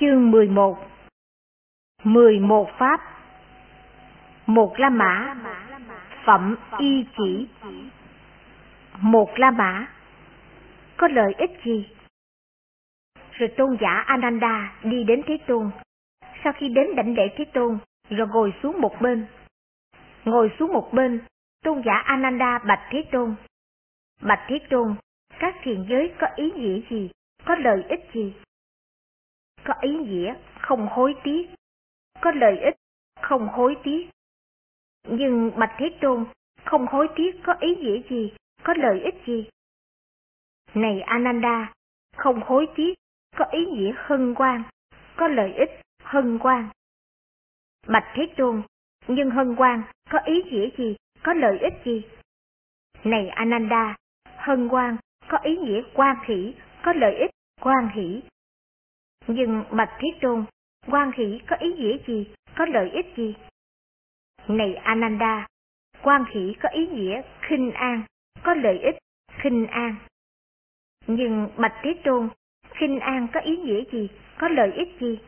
Chương 11 11 Pháp Một La Mã Phẩm Y Chỉ Một La Mã Có lợi ích gì? Rồi tôn giả Ananda đi đến Thế Tôn. Sau khi đến đảnh lễ Thế Tôn, rồi ngồi xuống một bên. Ngồi xuống một bên, tôn giả Ananda bạch Thế Tôn. Bạch Thế Tôn, các thiền giới có ý nghĩa gì? Có lợi ích gì? Có ý nghĩa không hối tiếc, có lợi ích không hối tiếc. Nhưng Bạch Thế Tôn không hối tiếc có ý nghĩa gì, có lợi ích gì? Này Ananda, không hối tiếc có ý nghĩa hân hoan, có lợi ích hân hoan. Bạch Thế Tôn, nhưng hân hoan có ý nghĩa gì, có lợi ích gì? Này Ananda, hân hoan có ý nghĩa quan hỷ, có lợi ích quan hỷ. Nhưng Bạch Thế Tôn, quan hỷ có ý nghĩa gì, có lợi ích gì? Này Ananda, quan hỷ có ý nghĩa khinh an, có lợi ích khinh an. Nhưng Bạch Thế Tôn, khinh an có ý nghĩa gì, có lợi ích gì?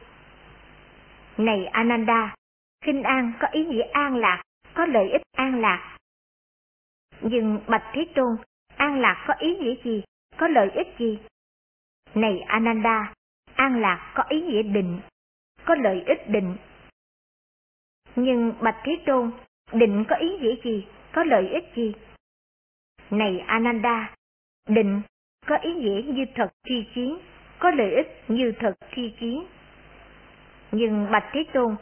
Này Ananda, khinh an có ý nghĩa an lạc, có lợi ích an lạc. Nhưng Bạch Thế Tôn, an lạc có ý nghĩa gì, có lợi ích gì? Này Ananda, an lạc có ý nghĩa định, có lợi ích định. Nhưng Bạch Thế Tôn, định có ý nghĩa gì, có lợi ích gì? Này Ananda, định có ý nghĩa như thật thi chiến, có lợi ích như thật thi chiến. Nhưng Bạch Thế Tôn,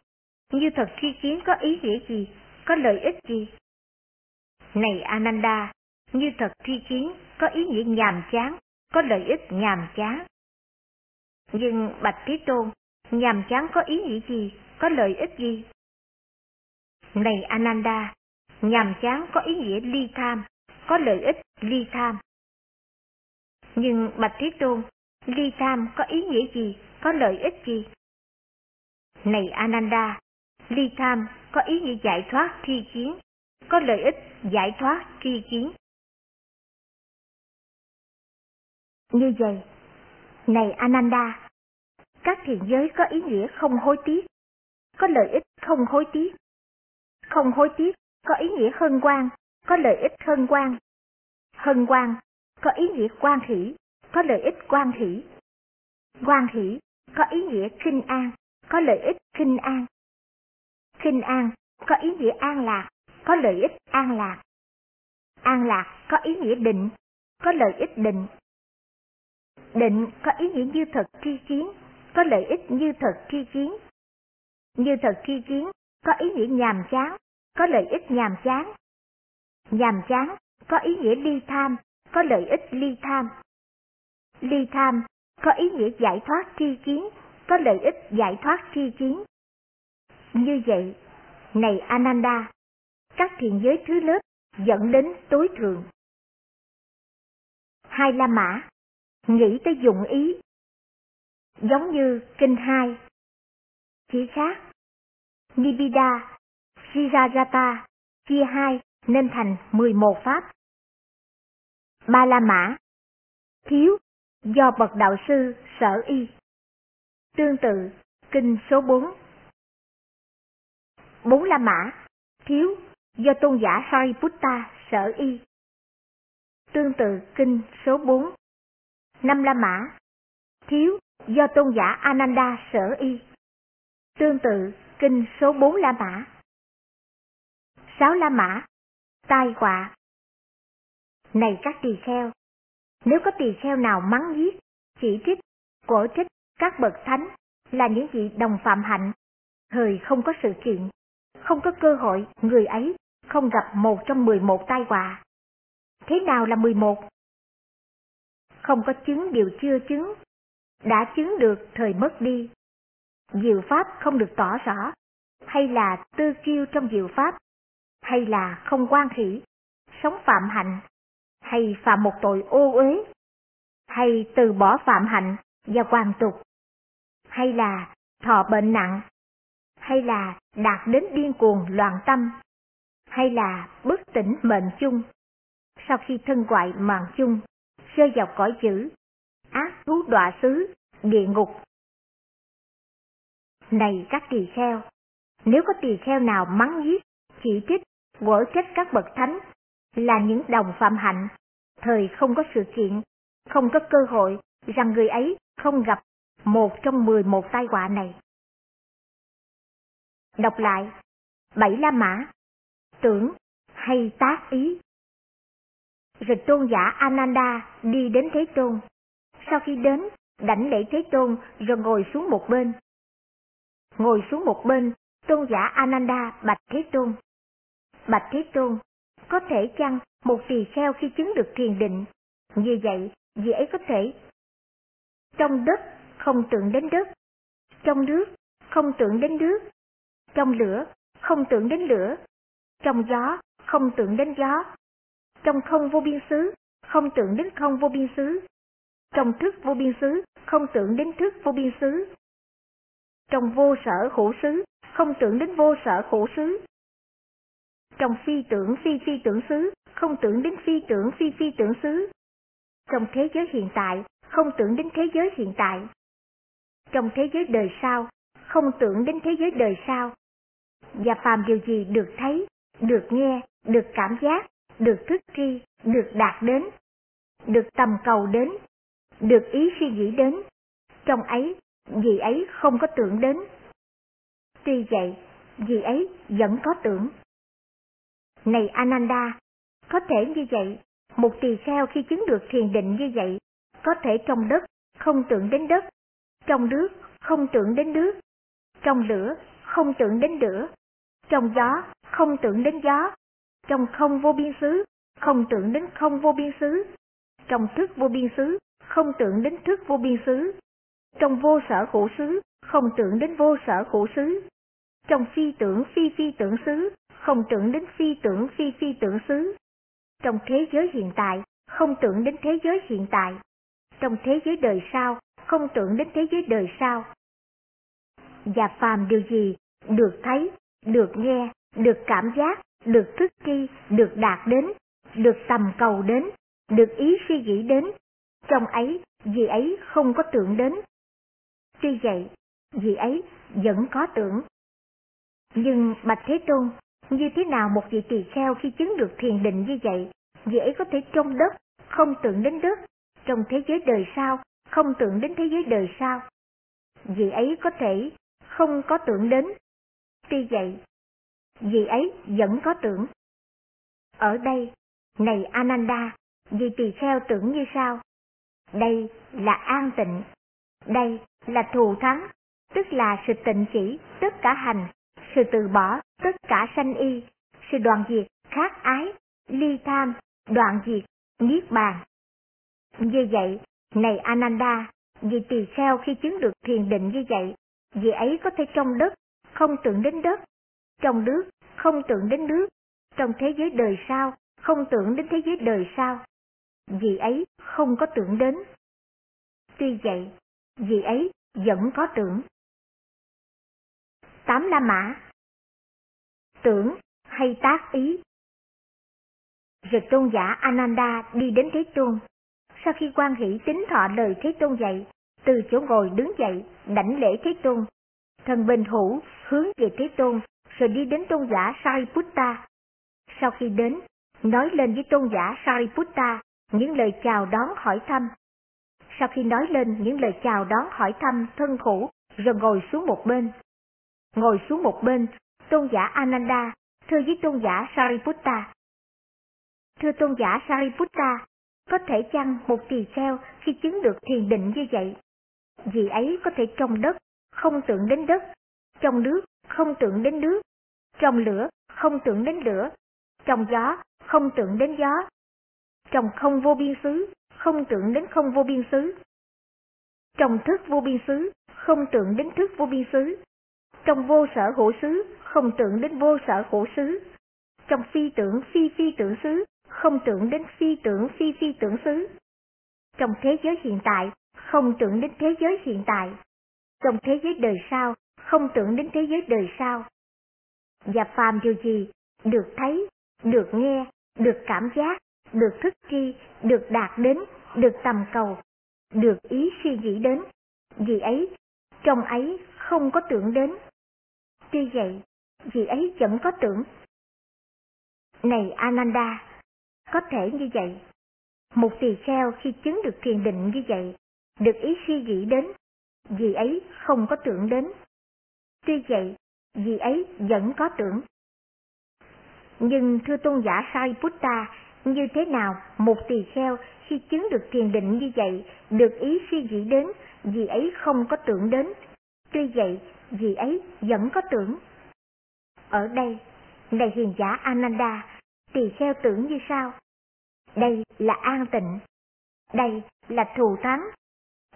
như thật thi chiến có ý nghĩa gì, có lợi ích gì? Này Ananda, như thật thi chiến có ý nghĩa nhàm chán, có lợi ích nhàm chán. Nhưng Bạch Thế Tôn, nhàm chán có ý nghĩa gì, có lợi ích gì? Này Ananda, nhàm chán có ý nghĩa ly tham, có lợi ích ly tham. Nhưng Bạch Thế Tôn, ly tham có ý nghĩa gì, có lợi ích gì? Này Ananda, ly tham có ý nghĩa giải thoát thi chiến, có lợi ích giải thoát thi chiến. Như vậy, này Ananda, các thiền giới có ý nghĩa không hối tiếc, có lợi ích không hối tiếc. Không hối tiếc có ý nghĩa hân quan, có lợi ích hân quan. Hân quan có ý nghĩa quan hỷ, có lợi ích quan hỷ. Quan hỷ có ý nghĩa kinh an, có lợi ích kinh an. kinh an có ý nghĩa an lạc, có lợi ích an lạc. An lạc có ý nghĩa định, có lợi ích định. Định có ý nghĩa như thật tri kiến, có lợi ích như thật tri kiến. Như thật tri kiến có ý nghĩa nhàm chán, có lợi ích nhàm chán. Nhàm chán có ý nghĩa ly tham, có lợi ích ly tham. Ly tham có ý nghĩa giải thoát tri kiến, có lợi ích giải thoát tri kiến. Như vậy, này Ananda, các thiền giới thứ lớp dẫn đến tối thượng. Hai La Mã, nghĩ tới dụng ý. Giống như Kinh 2. Chỉ khác, Nibida, Sirajata, chia 2 nên thành 11 pháp. Ba La Mã, thiếu, do bậc đạo sư sở y. Tương tự, kinh số 4. Bốn La Mã, thiếu, do tôn giả Sariputta sở y. Tương tự kinh số 4. Năm La Mã, thiếu, do tôn giả Ananda sở y. Tương tự kinh số 4 La Mã. Sáu La Mã, tai họa. Này các tỳ kheo, nếu có tỳ kheo nào mắng giết, chỉ trích, cổ trích các bậc thánh là những vị đồng phạm hạnh, thời không có sự kiện, không có cơ hội người ấy không gặp một trong mười một tai họa. Thế nào là mười một? Không có chứng điều chưa chứng, đã chứng được thời mất đi. Diệu pháp không được tỏ rõ, hay là tư kiêu trong diệu pháp, hay là không quan hỷ, sống phạm hạnh, hay phạm một tội ô uế, hay từ bỏ phạm hạnh và hoàn tục, hay là thọ bệnh nặng, hay là đạt đến điên cuồng loạn tâm, hay là bất tỉnh mệnh chung. Sau khi thân quại mạng chung, rơi vào cõi chữ, ác thú đọa xứ, địa ngục. Này các tỳ kheo, nếu có tỳ kheo nào mắng giết chỉ trích, quở trách các bậc thánh là những đồng phạm hạnh, thời không có sự kiện, không có cơ hội rằng người ấy không gặp một trong mười một tai họa này. Đọc lại, bảy la mã, tưởng hay tác ý. Rồi tôn giả Ananda đi đến Thế Tôn. Sau khi đến, đảnh lễ Thế Tôn rồi ngồi xuống một bên. Ngồi xuống một bên, tôn giả Ananda bạch Thế Tôn. Bạch Thế Tôn, có thể chăng một tỳ kheo khi chứng được thiền định, như vậy, vị ấy có thể trong đất không tưởng đến đất, trong nước không tưởng đến nước, trong lửa không tưởng đến lửa, trong gió không tưởng đến gió, trong không vô biên xứ không tưởng đến không vô biên xứ, trong thức vô biên xứ không tưởng đến thức vô biên xứ, trong vô sở khổ xứ không tưởng đến vô sở khổ xứ, trong phi tưởng phi phi tưởng xứ không tưởng đến phi tưởng phi phi tưởng xứ, trong thế giới hiện tại không tưởng đến thế giới hiện tại, trong thế giới đời sau không tưởng đến thế giới đời sau, và phàm điều gì được thấy, được nghe, được cảm giác, được thức tri, được đạt đến, được tầm cầu đến, được ý suy nghĩ đến, trong ấy, vì ấy không có tưởng đến. Tuy vậy, vì ấy vẫn có tưởng. Này Ananda, có thể như vậy, một tỳ kheo khi chứng được thiền định như vậy, có thể trong đất không tưởng đến đất, trong nước không tưởng đến nước, trong lửa không tưởng đến lửa, trong gió không tưởng đến gió, trong không vô biên xứ không tưởng đến không vô biên xứ, trong thức vô biên xứ không tưởng đến thức vô biên xứ, trong vô sở khổ xứ không tưởng đến vô sở khổ xứ, trong phi tưởng phi phi tưởng xứ không tưởng đến phi tưởng phi phi tưởng xứ, trong thế giới hiện tại không tưởng đến thế giới hiện tại, trong thế giới đời sau không tưởng đến thế giới đời sau. Và phàm điều gì được thấy, được nghe, được cảm giác, được thức chi, được đạt đến, được tầm cầu đến, được ý suy nghĩ đến, trong ấy vì ấy không có tưởng đến. Tuy vậy, vì ấy vẫn có tưởng. Nhưng Bạch Thế Tôn, như thế nào một vị tỳ kheo khi chứng được thiền định như vậy, vị ấy có thể trong đất, không tưởng đến đất, trong thế giới đời sau, không tưởng đến thế giới đời sau. Vị ấy có thể không có tưởng đến. Tuy vậy, vị ấy vẫn có tưởng. Ở đây, này Ananda, vị tỳ kheo tưởng như sao? Đây là an tịnh, đây là thù thắng, tức là sự tịnh chỉ tất cả hành, sự từ bỏ tất cả sanh y, sự đoàn diệt khát ái, ly tham, đoạn diệt, niết bàn. Như vậy, này Ananda, vì tỳ kheo khi chứng được thiền định như vậy, vì ấy có thể trong đất, không tưởng đến đất, trong nước, không tưởng đến nước, trong thế giới đời sau, không tưởng đến thế giới đời sau. Vì ấy không có tưởng đến. Tuy vậy, vì ấy vẫn có tưởng. Tám La Mã Tưởng hay tác ý rồi tôn giả Ananda đi đến Thế Tôn. Sau khi quan hỷ tính thọ lời Thế Tôn dạy, từ chỗ ngồi đứng dậy, đảnh lễ Thế Tôn. Thần bình hữu hướng về Thế Tôn, rồi đi đến tôn giả Sariputta. Sau khi đến, nói lên với tôn giả Sariputta những lời chào đón hỏi thăm. Sau khi nói lên những lời chào đón hỏi thăm thân khổ, rồi ngồi xuống một bên. Ngồi xuống một bên, tôn giả Ananda thưa với tôn giả Sariputta. Thưa tôn giả Sariputta, có thể chăng một tỳ kheo khi chứng được thiền định như vậy? Vì ấy có thể trong đất, không tưởng đến đất, trong nước, không tưởng đến nước, trong lửa, không tưởng đến lửa, trong gió, không tưởng đến gió, trong không vô biên xứ, không tưởng đến không vô biên xứ, trong thức vô biên xứ, không tưởng đến thức vô biên xứ, trong vô sở hữu xứ, không tưởng đến vô sở hữu xứ, trong phi tưởng phi phi tưởng xứ, không tưởng đến phi tưởng phi phi tưởng xứ. Trong thế giới hiện tại, không tưởng đến thế giới hiện tại. Trong thế giới đời sau, không tưởng đến thế giới đời sau. Và phàm điều gì, được thấy, được nghe, được cảm giác, được thức tri, được đạt đến, được tầm cầu, được ý suy nghĩ đến. Vì ấy, trong ấy không có tưởng đến. Tuy vậy, vì ấy vẫn có tưởng. Này Ananda, có thể như vậy. Một tỳ kheo khi chứng được thiền định như vậy, được ý suy nghĩ đến, vì ấy không có tưởng đến. Tuy vậy, vị ấy vẫn có tưởng. Nhưng thưa tôn giả Sariputta, như thế nào một tỳ kheo khi chứng được thiền định như vậy, được ý suy nghĩ đến, vị ấy không có tưởng đến. Tuy vậy, vị ấy vẫn có tưởng. Ở đây, này hiền giả Ananda, tỳ kheo tưởng như sao? Đây là an tịnh. Đây là thù thắng.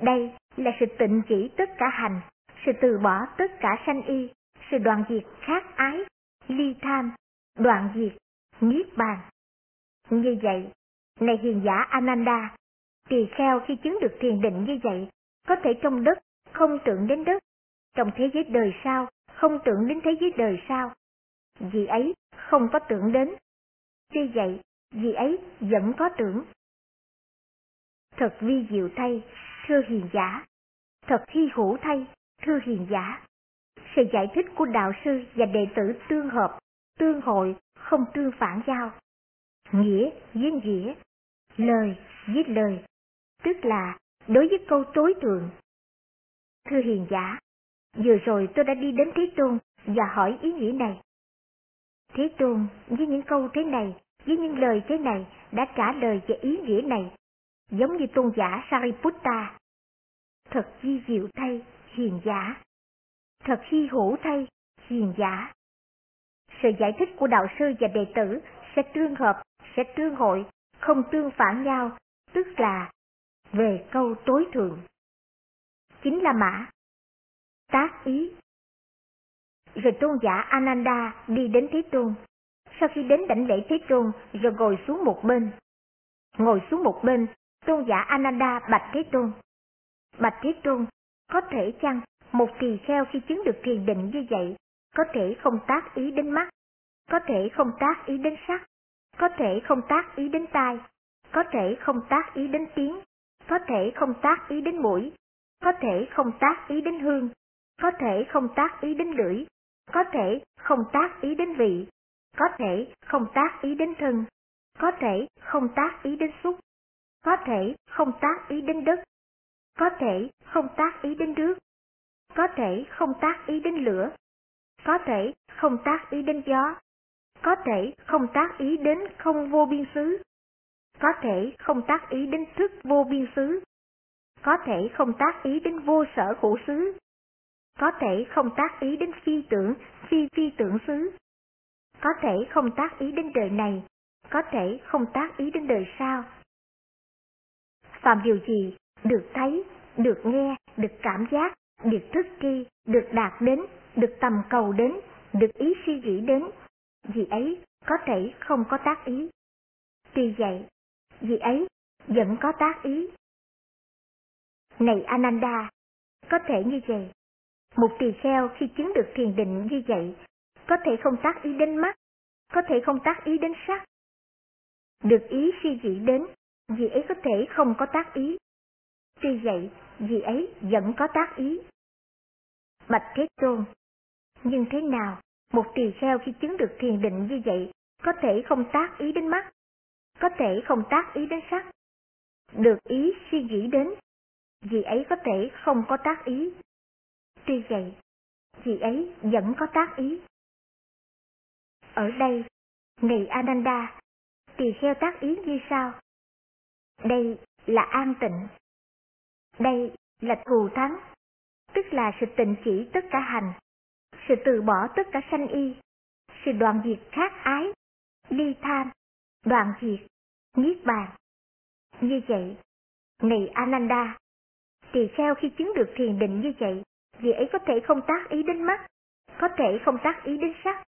Đây là sự tịnh chỉ tất cả hành, sự từ bỏ tất cả sanh y, sự đoạn diệt khát ái, ly tham, đoạn diệt, niết bàn. Như vậy, này hiền giả Ananda, tỳ kheo khi chứng được thiền định như vậy, có thể trong đất không tưởng đến đất, trong thế giới đời sau không tưởng đến thế giới đời sau. Vì ấy không có tưởng đến. Tuy vậy, vì ấy vẫn có tưởng. Thật vi diệu thay, thưa hiền giả. Thật hy hữu thay, thưa hiền giả. Sự giải thích của đạo sư và đệ tử tương hợp, tương hội, không tương phản giao. Nghĩa với nghĩa, lời với lời, tức là đối với câu tối thượng. Thưa hiền giả, vừa rồi tôi đã đi đến Thế Tôn và hỏi ý nghĩa này. Thế Tôn với những câu thế này, với những lời thế này đã trả lời về ý nghĩa này, giống như tôn giả Sariputta. Thật di diệu thay, hiền giả. Thật hy hữu thay, hiền giả. Sự giải thích của đạo sư và đệ tử sẽ tương hợp, sẽ tương hội, không tương phản nhau, tức là về câu tối thượng. Chính là mã. Tác ý. Rồi tôn giả Ananda đi đến Thế Tôn. Sau khi đến đảnh lễ Thế Tôn rồi ngồi xuống một bên. Ngồi xuống một bên, tôn giả Ananda bạch Thế Tôn. Bạch Thế Tôn, có thể chăng một tỳ kheo khi chứng được thiền định như vậy, có thể không tác ý đến mắt, có thể không tác ý đến sắc, có thể không tác ý đến tai, có thể không tác ý đến tiếng, có thể không tác ý đến mũi, có thể không tác ý đến hương, có thể không tác ý đến lưỡi, có thể không tác ý đến vị, có thể không tác ý đến thân, có thể không tác ý đến xúc, có thể không tác ý đến đất, có thể không tác ý đến nước, có thể không tác ý đến lửa, có thể không tác ý đến gió, có thể không tác ý đến không vô biên xứ, có thể không tác ý đến thức vô biên xứ, có thể không tác ý đến vô sở hữu xứ, có thể không tác ý đến phi tưởng, phi phi tưởng xứ, có thể không tác ý đến đời này, có thể không tác ý đến đời sau. Phạm điều gì? Được thấy, được nghe, được cảm giác, được thức tri, được đạt đến, được tầm cầu đến, được ý suy nghĩ đến, vì ấy có thể không có tác ý. Tuy vậy, vì ấy vẫn có tác ý. Này Ananda, có thể như vậy. Một tỳ kheo khi chứng được thiền định như vậy, có thể không tác ý đến mắt, có thể không tác ý đến sắc. Được ý suy nghĩ đến, vì ấy có thể không có tác ý. Tuy vậy, vì ấy vẫn có tác ý. Bạch Thế Tôn, nhưng thế nào một tỳ kheo khi chứng được thiền định như vậy có thể không tác ý đến mắt, có thể không tác ý đến sắc. Được ý suy nghĩ đến, vì ấy có thể không có tác ý. Tuy vậy, vì ấy vẫn có tác ý. Ở đây, này Ananda, tỳ kheo tác ý như sau. Đây là an tịnh. Đây là thù thắng, tức là sự tịnh chỉ tất cả hành, sự từ bỏ tất cả sanh y, sự đoạn diệt khác ái, ly tham, đoạn diệt, niết bàn. Như vậy, này Ananda, tỳ kheo khi chứng được thiền định như vậy, vị ấy có thể không tác ý đến mắt, có thể không tác ý đến sắc,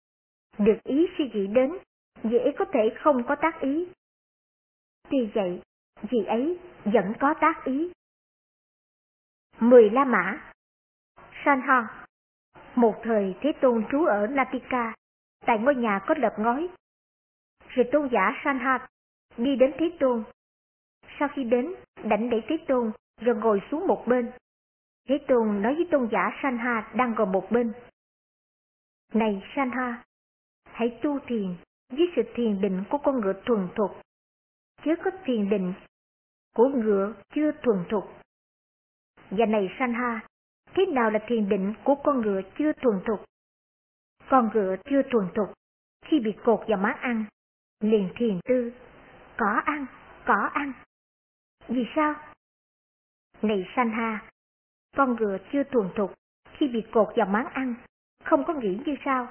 được ý suy nghĩ đến, vị ấy có thể không có tác ý. Tuy vậy, vị ấy vẫn có tác ý. Mười La Mã Sanha Một thời Thế Tôn trú ở Natika, tại ngôi nhà có lợp ngói. Rồi tôn giả Sanhat đi đến Thế Tôn. Sau khi đến, đảnh để Thế Tôn rồi ngồi xuống một bên. Thế Tôn nói với tôn giả Sanha đang ngồi một bên. Này Sanha, hãy tu thiền với sự thiền định của con ngựa thuần thục, chứ có thiền định của ngựa chưa thuần thục. Và này Sanha, thế nào là thiền định của con ngựa chưa thuần thục? Con ngựa chưa thuần thục, khi bị cột vào máng ăn, liền thiền tư, có ăn, có ăn. Vì sao? Này Sanha, con ngựa chưa thuần thục, khi bị cột vào máng ăn, không có nghĩ như sao?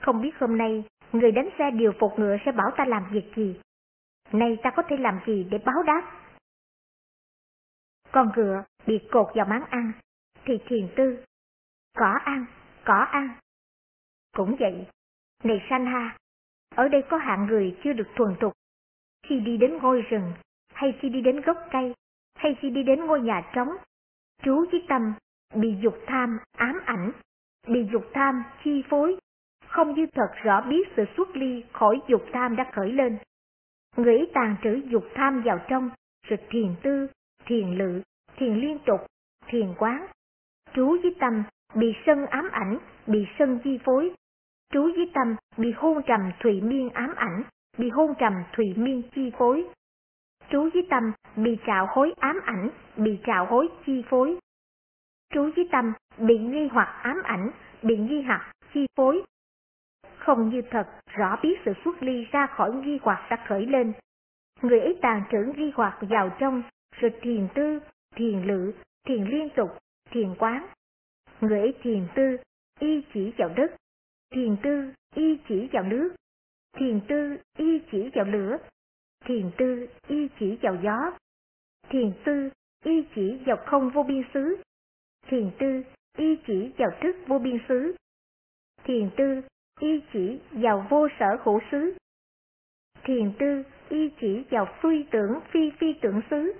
Không biết hôm nay, người đánh xe điều phục ngựa sẽ bảo ta làm việc gì? Nay ta có thể làm gì để báo đáp? Con ngựa bị cột vào máng ăn, thì thiền tư. Có ăn, có ăn. Cũng vậy, này Sanha, ở đây có hạng người chưa được thuần thục. Khi đi đến ngôi rừng, hay khi đi đến gốc cây, hay khi đi đến ngôi nhà trống, Chú với tâm bị dục tham ám ảnh, bị dục tham chi phối, không như thật rõ biết sự xuất ly khỏi dục tham đã khởi lên. Người ấy tàn trữ dục tham vào trong, rồi thiền tư, thiền lự, thiền liên tục, thiền quán. trú với tâm bị sân ám ảnh, bị sân chi phối. trú với tâm bị hôn trầm thủy miên ám ảnh, bị hôn trầm thủy miên chi phối trú với tâm bị trạo hối ám ảnh, bị trạo hối chi phối. Trú với tâm bị nghi hoặc ám ảnh, bị nghi hoặc chi phối. Không như thật rõ biết sự xuất ly ra khỏi nghi hoặc đã khởi lên. Người ấy tàn trữ nghi hoặc vào trong, rồi thiền tư, thiền lự, thiền liên tục, thiền quán. Người ấy thiền tư, y chỉ vào đất, thiền tư, y chỉ vào nước, thiền tư, y chỉ vào lửa, thiền tư y chỉ vào gió, thiền tư y chỉ vào không vô biên xứ, thiền tư y chỉ vào thức vô biên xứ, thiền tư y chỉ vào vô sở hữu xứ, thiền tư y chỉ vào phi tưởng phi phi tưởng xứ,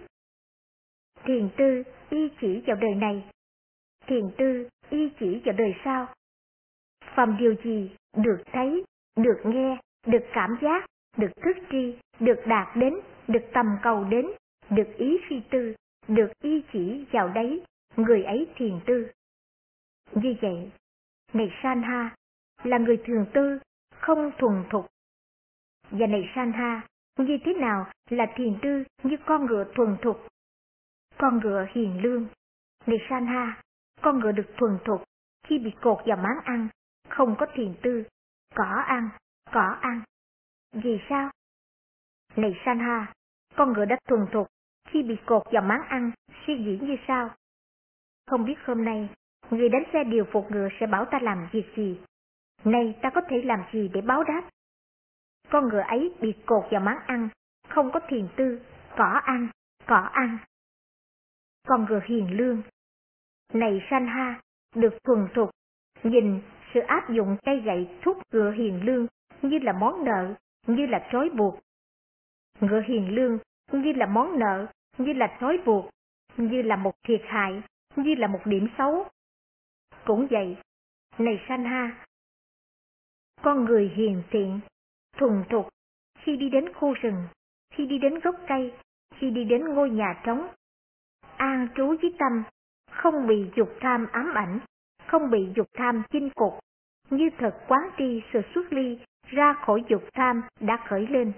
thiền tư y chỉ vào đời này, thiền tư y chỉ vào đời sau. Phàm điều gì được thấy, được nghe, được cảm giác, được thức tri, được đạt đến, được tầm cầu đến, được ý phi tư, được y chỉ vào đấy, người ấy thiền tư. Như vậy, này Sanha, là người thường tư, không thuần thục. Và này Sanha, như thế nào là thiền tư như con ngựa thuần thục? Con ngựa hiền lương. Này Sanha, con ngựa được thuần thục khi bị cột vào máng ăn, không có thiền tư, cỏ ăn, cỏ ăn. Vì sao? Này Sanha, con ngựa đã thuần thục khi bị cột vào máng ăn, suy nghĩ như sao? Không biết hôm nay, người đánh xe điều phục ngựa sẽ bảo ta làm việc gì? Nay ta có thể làm gì để báo đáp? Con ngựa ấy bị cột vào máng ăn, không có thiền tư, cỏ ăn, cỏ ăn. Con vừa hiền lương. Này Sanha, được thuần thục, nhìn sự áp dụng cây gậy thúc ngựa hiền lương như là món nợ, như là trói buộc, Ngựa hiền lương như là món nợ, như là trói buộc, như là một thiệt hại, như là một điểm xấu. Cũng vậy, này Sanha, con người hiền thiện, thuần thục, khi đi đến khu rừng, khi đi đến gốc cây, khi đi đến ngôi nhà trống, an trú với tâm, không bị dục tham ám ảnh, không bị dục tham chinh phục, như thật quán tri sự xuất ly ra khỏi dục tham đã khởi lên.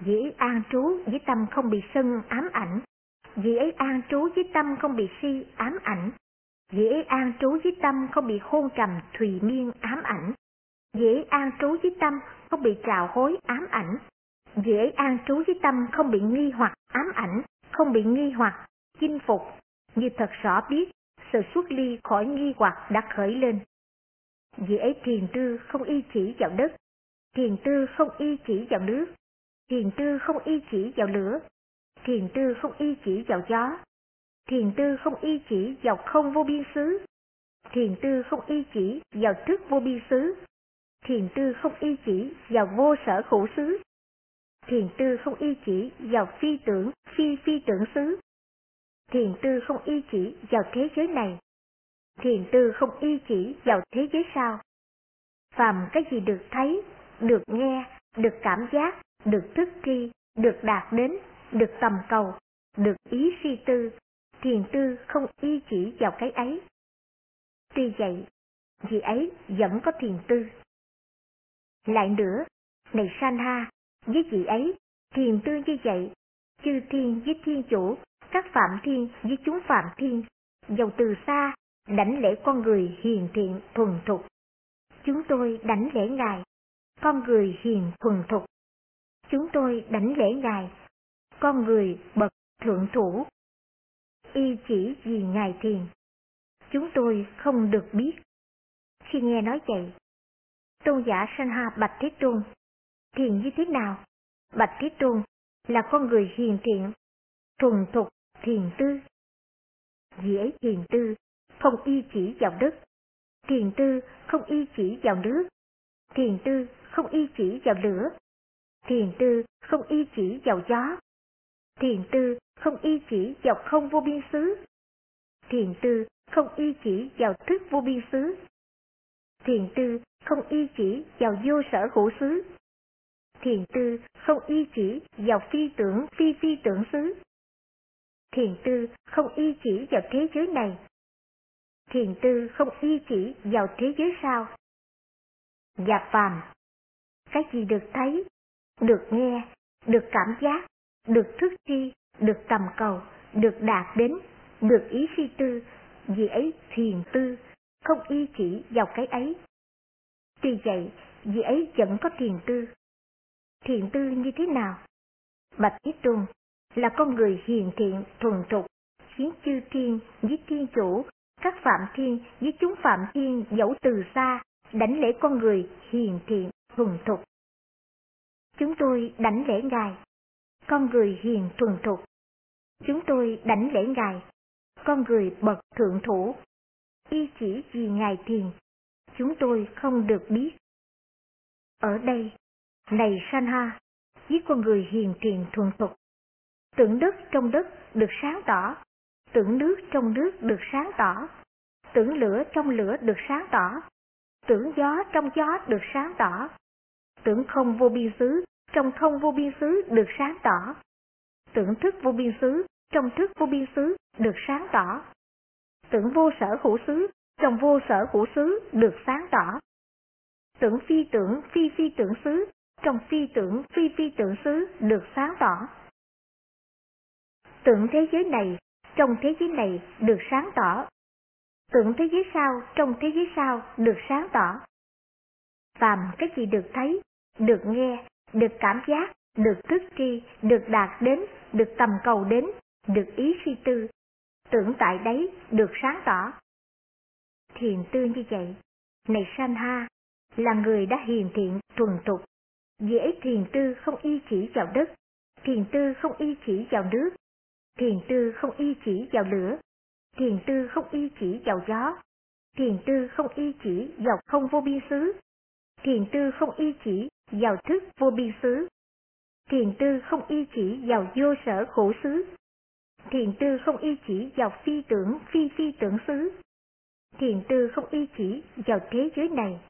Dĩ an trú với tâm không bị sân ám ảnh, dĩ ấy an trú với tâm không bị si ám ảnh, dĩ ấy an trú với tâm không bị hôn trầm thùy miên ám ảnh, dĩ ấy an trú với tâm không bị trào hối ám ảnh, dĩ ấy an trú với tâm không bị nghi hoặc ám ảnh, không bị nghi hoặc chinh phục, như thật rõ biết sự xuất ly khỏi nghi hoặc đã khởi lên. vì ấy thiền tư không y chỉ vào đất, thiền tư không y chỉ vào nước, Thiền tư không y chỉ vào lửa, thiền tư không y chỉ vào gió, thiền tư không y chỉ vào không vô biên xứ, thiền tư không y chỉ vào thức vô biên xứ, thiền tư không y chỉ vào vô sở khổ xứ, thiền tư không y chỉ vào phi tưởng, phi phi tưởng xứ, thiền tư không y chỉ vào thế giới này, thiền tư không y chỉ vào thế giới sau. Phàm cái gì được thấy, được nghe, được cảm giác, được thức tri, được đạt đến, được tầm cầu, được ý suy tư, thiền tư không y chỉ vào cái ấy. Tuy vậy, vì ấy vẫn có thiền tư. Lại nữa, này Sanha, với vị ấy, thiền tư như vậy, chư thiên với thiên chủ, các phạm thiên với chúng phạm thiên, giàu từ xa, đảnh lễ con người hiền thiện thuần thục. Chúng tôi đảnh lễ Ngài, con người hiền thuần thục. Chúng tôi đảnh lễ Ngài, con người bậc thượng thủ. Y chỉ vì Ngài thiền. Chúng tôi không được biết. Khi nghe nói vậy, tôn giả Sanha Bạch Thế Tôn, thiền như thế nào? Bạch Thế Tôn là con người hiền thiện, thuần thục, thiền tư. Vì ấy thiền tư không y chỉ vào đất, thiền tư không y chỉ vào nước, thiền tư không y chỉ vào lửa, thiền tư không y chỉ vào gió, thiền tư không y chỉ vào không vô biên xứ, thiền tư không y chỉ vào thức vô biên xứ, thiền tư không y chỉ vào vô sở hữu xứ, thiền tư không y chỉ vào phi tưởng phi phi tưởng xứ, thiền tư không y chỉ vào thế giới này, thiền tư không y chỉ vào thế giới sau. Và phàm, cái gì được thấy, được nghe, được cảm giác, được thức chi, được tầm cầu, được đạt đến, được ý suy tư, vì ấy thiền tư, không y chỉ vào cái ấy. Tuy vậy, vì ấy vẫn có thiền tư. Thiền tư như thế nào? Bạch Thế Tôn là con người hiền thiện thuần thục, khiến chư thiên với thiên chủ, các phạm thiên với chúng phạm thiên dẫu từ xa, đảnh lễ con người hiền thiện thuần thục. Chúng tôi đảnh lễ Ngài, con người hiền thuần thục. Chúng tôi đảnh lễ Ngài, con người bậc thượng thủ. Y chỉ vì Ngài thiền, chúng tôi không được biết. Ở đây, này Sanha, với con người hiền thiền thuần thục, tưởng đất trong đất được sáng tỏ, tưởng nước trong nước được sáng tỏ, tưởng lửa trong lửa được sáng tỏ, tưởng gió trong gió được sáng tỏ, tưởng không vô biên xứ trong không vô biên xứ được sáng tỏ, tưởng thức vô biên xứ trong thức vô biên xứ được sáng tỏ, tưởng vô sở hữu xứ trong vô sở hữu xứ được sáng tỏ, tưởng phi tưởng phi phi tưởng xứ trong phi tưởng phi phi tưởng xứ được sáng tỏ. Tưởng thế giới này trong thế giới này được sáng tỏ. Tưởng thế giới sau trong thế giới sau được sáng tỏ. Phàm cái gì được thấy, được nghe, được cảm giác, được thức tri, được đạt đến, được tầm cầu đến, được ý suy tư, tưởng tại đấy được sáng tỏ. Thiền tư như vậy, này san ha, là người đã hiền thiện thuần tục, dễ thiền tư không y chỉ vào đất, thiền tư không y chỉ vào nước, thiền tư không y chỉ vào lửa, thiền tư không y chỉ vào gió, thiền tư không y chỉ vào không vô biên xứ, thiền tư không y chỉ vào thức vô biên xứ, thiền tư không y chỉ vào vô sở khổ xứ, thiền tư không y chỉ vào phi tưởng phi phi tưởng xứ, thiền tư không y chỉ vào thế giới này,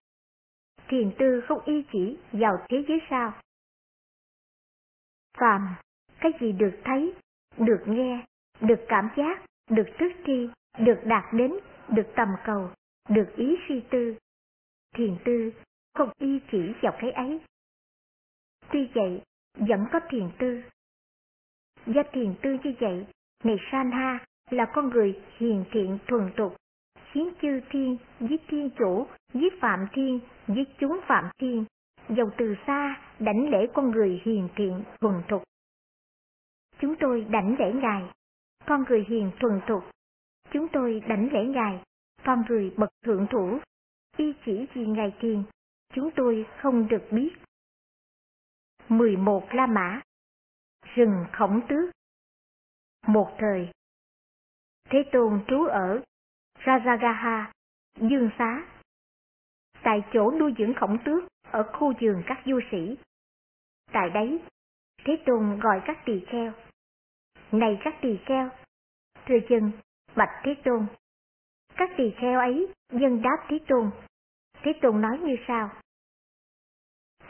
thiền tư không y chỉ vào thế giới sau. Phàm, cái gì được thấy, được nghe, được cảm giác, được thức tri, được đạt đến, được tầm cầu, được ý suy tư. Thiền tư không y chỉ vào cái ấy. Tuy vậy, vẫn có thiền tư. Do thiền tư như vậy, này Sanha là con người hiền thiện thuần tục, khiến chư thiên, với thiên chủ, với phạm thiên, với chúng phạm thiên, dầu từ xa đảnh lễ con người hiền thiện thuần tục. Chúng tôi đảnh lễ Ngài, con người hiền thuần thục. Chúng tôi đảnh lễ Ngài, con người bậc thượng thủ. Y chỉ vì Ngài thiền, chúng tôi không được biết. 11 La Mã Rừng khổng tước Một thời Thế Tôn trú ở Rajagaha, Dương Xá Tại chỗ nuôi dưỡng khổng tước ở khu vườn các du sĩ. Tại đấy, Thế Tôn gọi các tỳ kheo này các tỳ kheo, thưa chân, bạch Thế Tôn. Các tỳ kheo ấy dân đáp Thế Tôn. Thế Tôn nói như sau.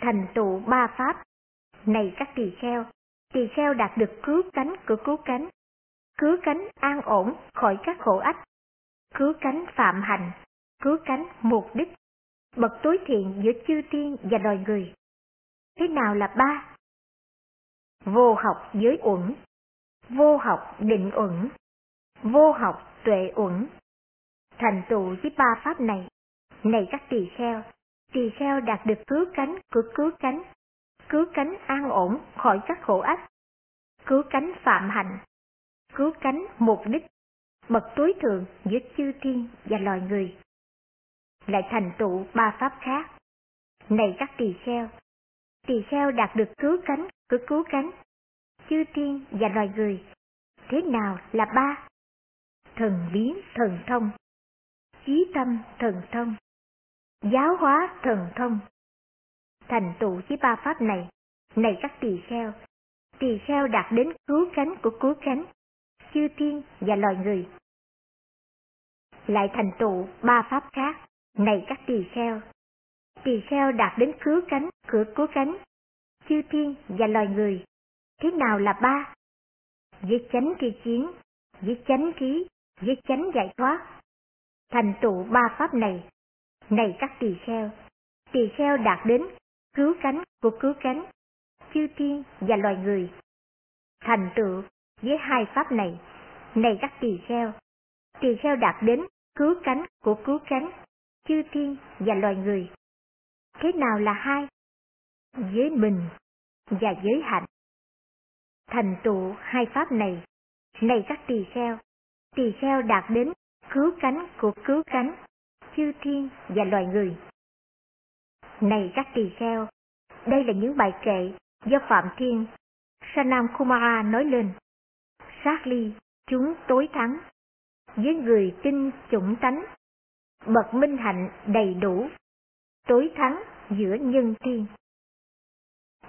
Thành tụ ba pháp. Này các tỳ kheo, tỳ kheo đạt được cứu cánh của cứu cánh. cứu cánh an ổn khỏi các khổ ách, cứu cánh phạm hành, cứu cánh mục đích, bậc tối thiện giữa chư tiên và loài người. Thế nào là ba? Vô học giới uẩn, vô học định uẩn, vô học tuệ uẩn. Thành tựu với ba pháp này, này các tỳ kheo, tỳ kheo đạt được cứu cánh của cứu cánh, cứu cánh an ổn khỏi các khổ ách, cứu cánh phạm hạnh, cứu cánh mục đích, bậc tối thượng giữa chư thiên và loài người. Lại thành tựu ba pháp khác. Này các tỳ kheo, tỳ kheo đạt được cứu cánh của cứu cánh, chư thiên và loài người. Thế nào là ba? Thần biến thần thông, trí tâm thần thông, giáo hóa thần thông. Thành tựu với ba pháp này, này các tỳ kheo, tỳ kheo đạt đến cứu cánh của cứu cánh, chư thiên và loài người. Lại thành tựu ba pháp khác, này các tỳ kheo, tỳ kheo đạt đến cứu cánh cửa cứu cánh, chư thiên và loài người. Thế nào là ba? Với chánh tri chiến, với chánh khí với chánh giải thoát. Thành tựu ba pháp này, này các tỳ kheo, tỳ kheo đạt đến cứu cánh của cứu cánh, chư thiên và loài người. Thành tựu với hai pháp này, này các tỳ kheo, tỳ kheo đạt đến cứu cánh của cứu cánh, chư thiên và loài người. Thế nào là hai? Giới mình và giới hạnh. Thành tựu hai pháp này, này các tỳ kheo, tỳ kheo đạt đến cứu cánh của cứu cánh, chư thiên và loài người. Này các tỳ kheo, đây là những bài kệ do Phạm Thiên, Sanam Kumara nói lên. Sát ly, chúng tối thắng, với người tin chủng tánh, bậc minh hạnh đầy đủ, tối thắng giữa nhân thiên.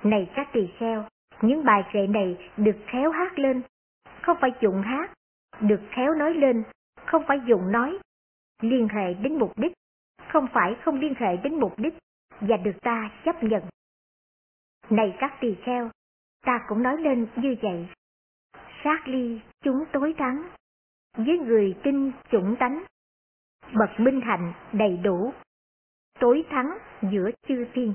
Này các tỳ kheo, những bài kệ này được khéo hát lên, không phải dụng hát, được khéo nói lên, không phải dùng nói, liên hệ đến mục đích, không phải không liên hệ đến mục đích. Và được ta chấp nhận. Này các tỳ kheo, ta cũng nói lên như vậy. Sát ly chúng tối thắng, với người tin chủng tánh, bậc minh hạnh đầy đủ, tối thắng giữa chư thiên.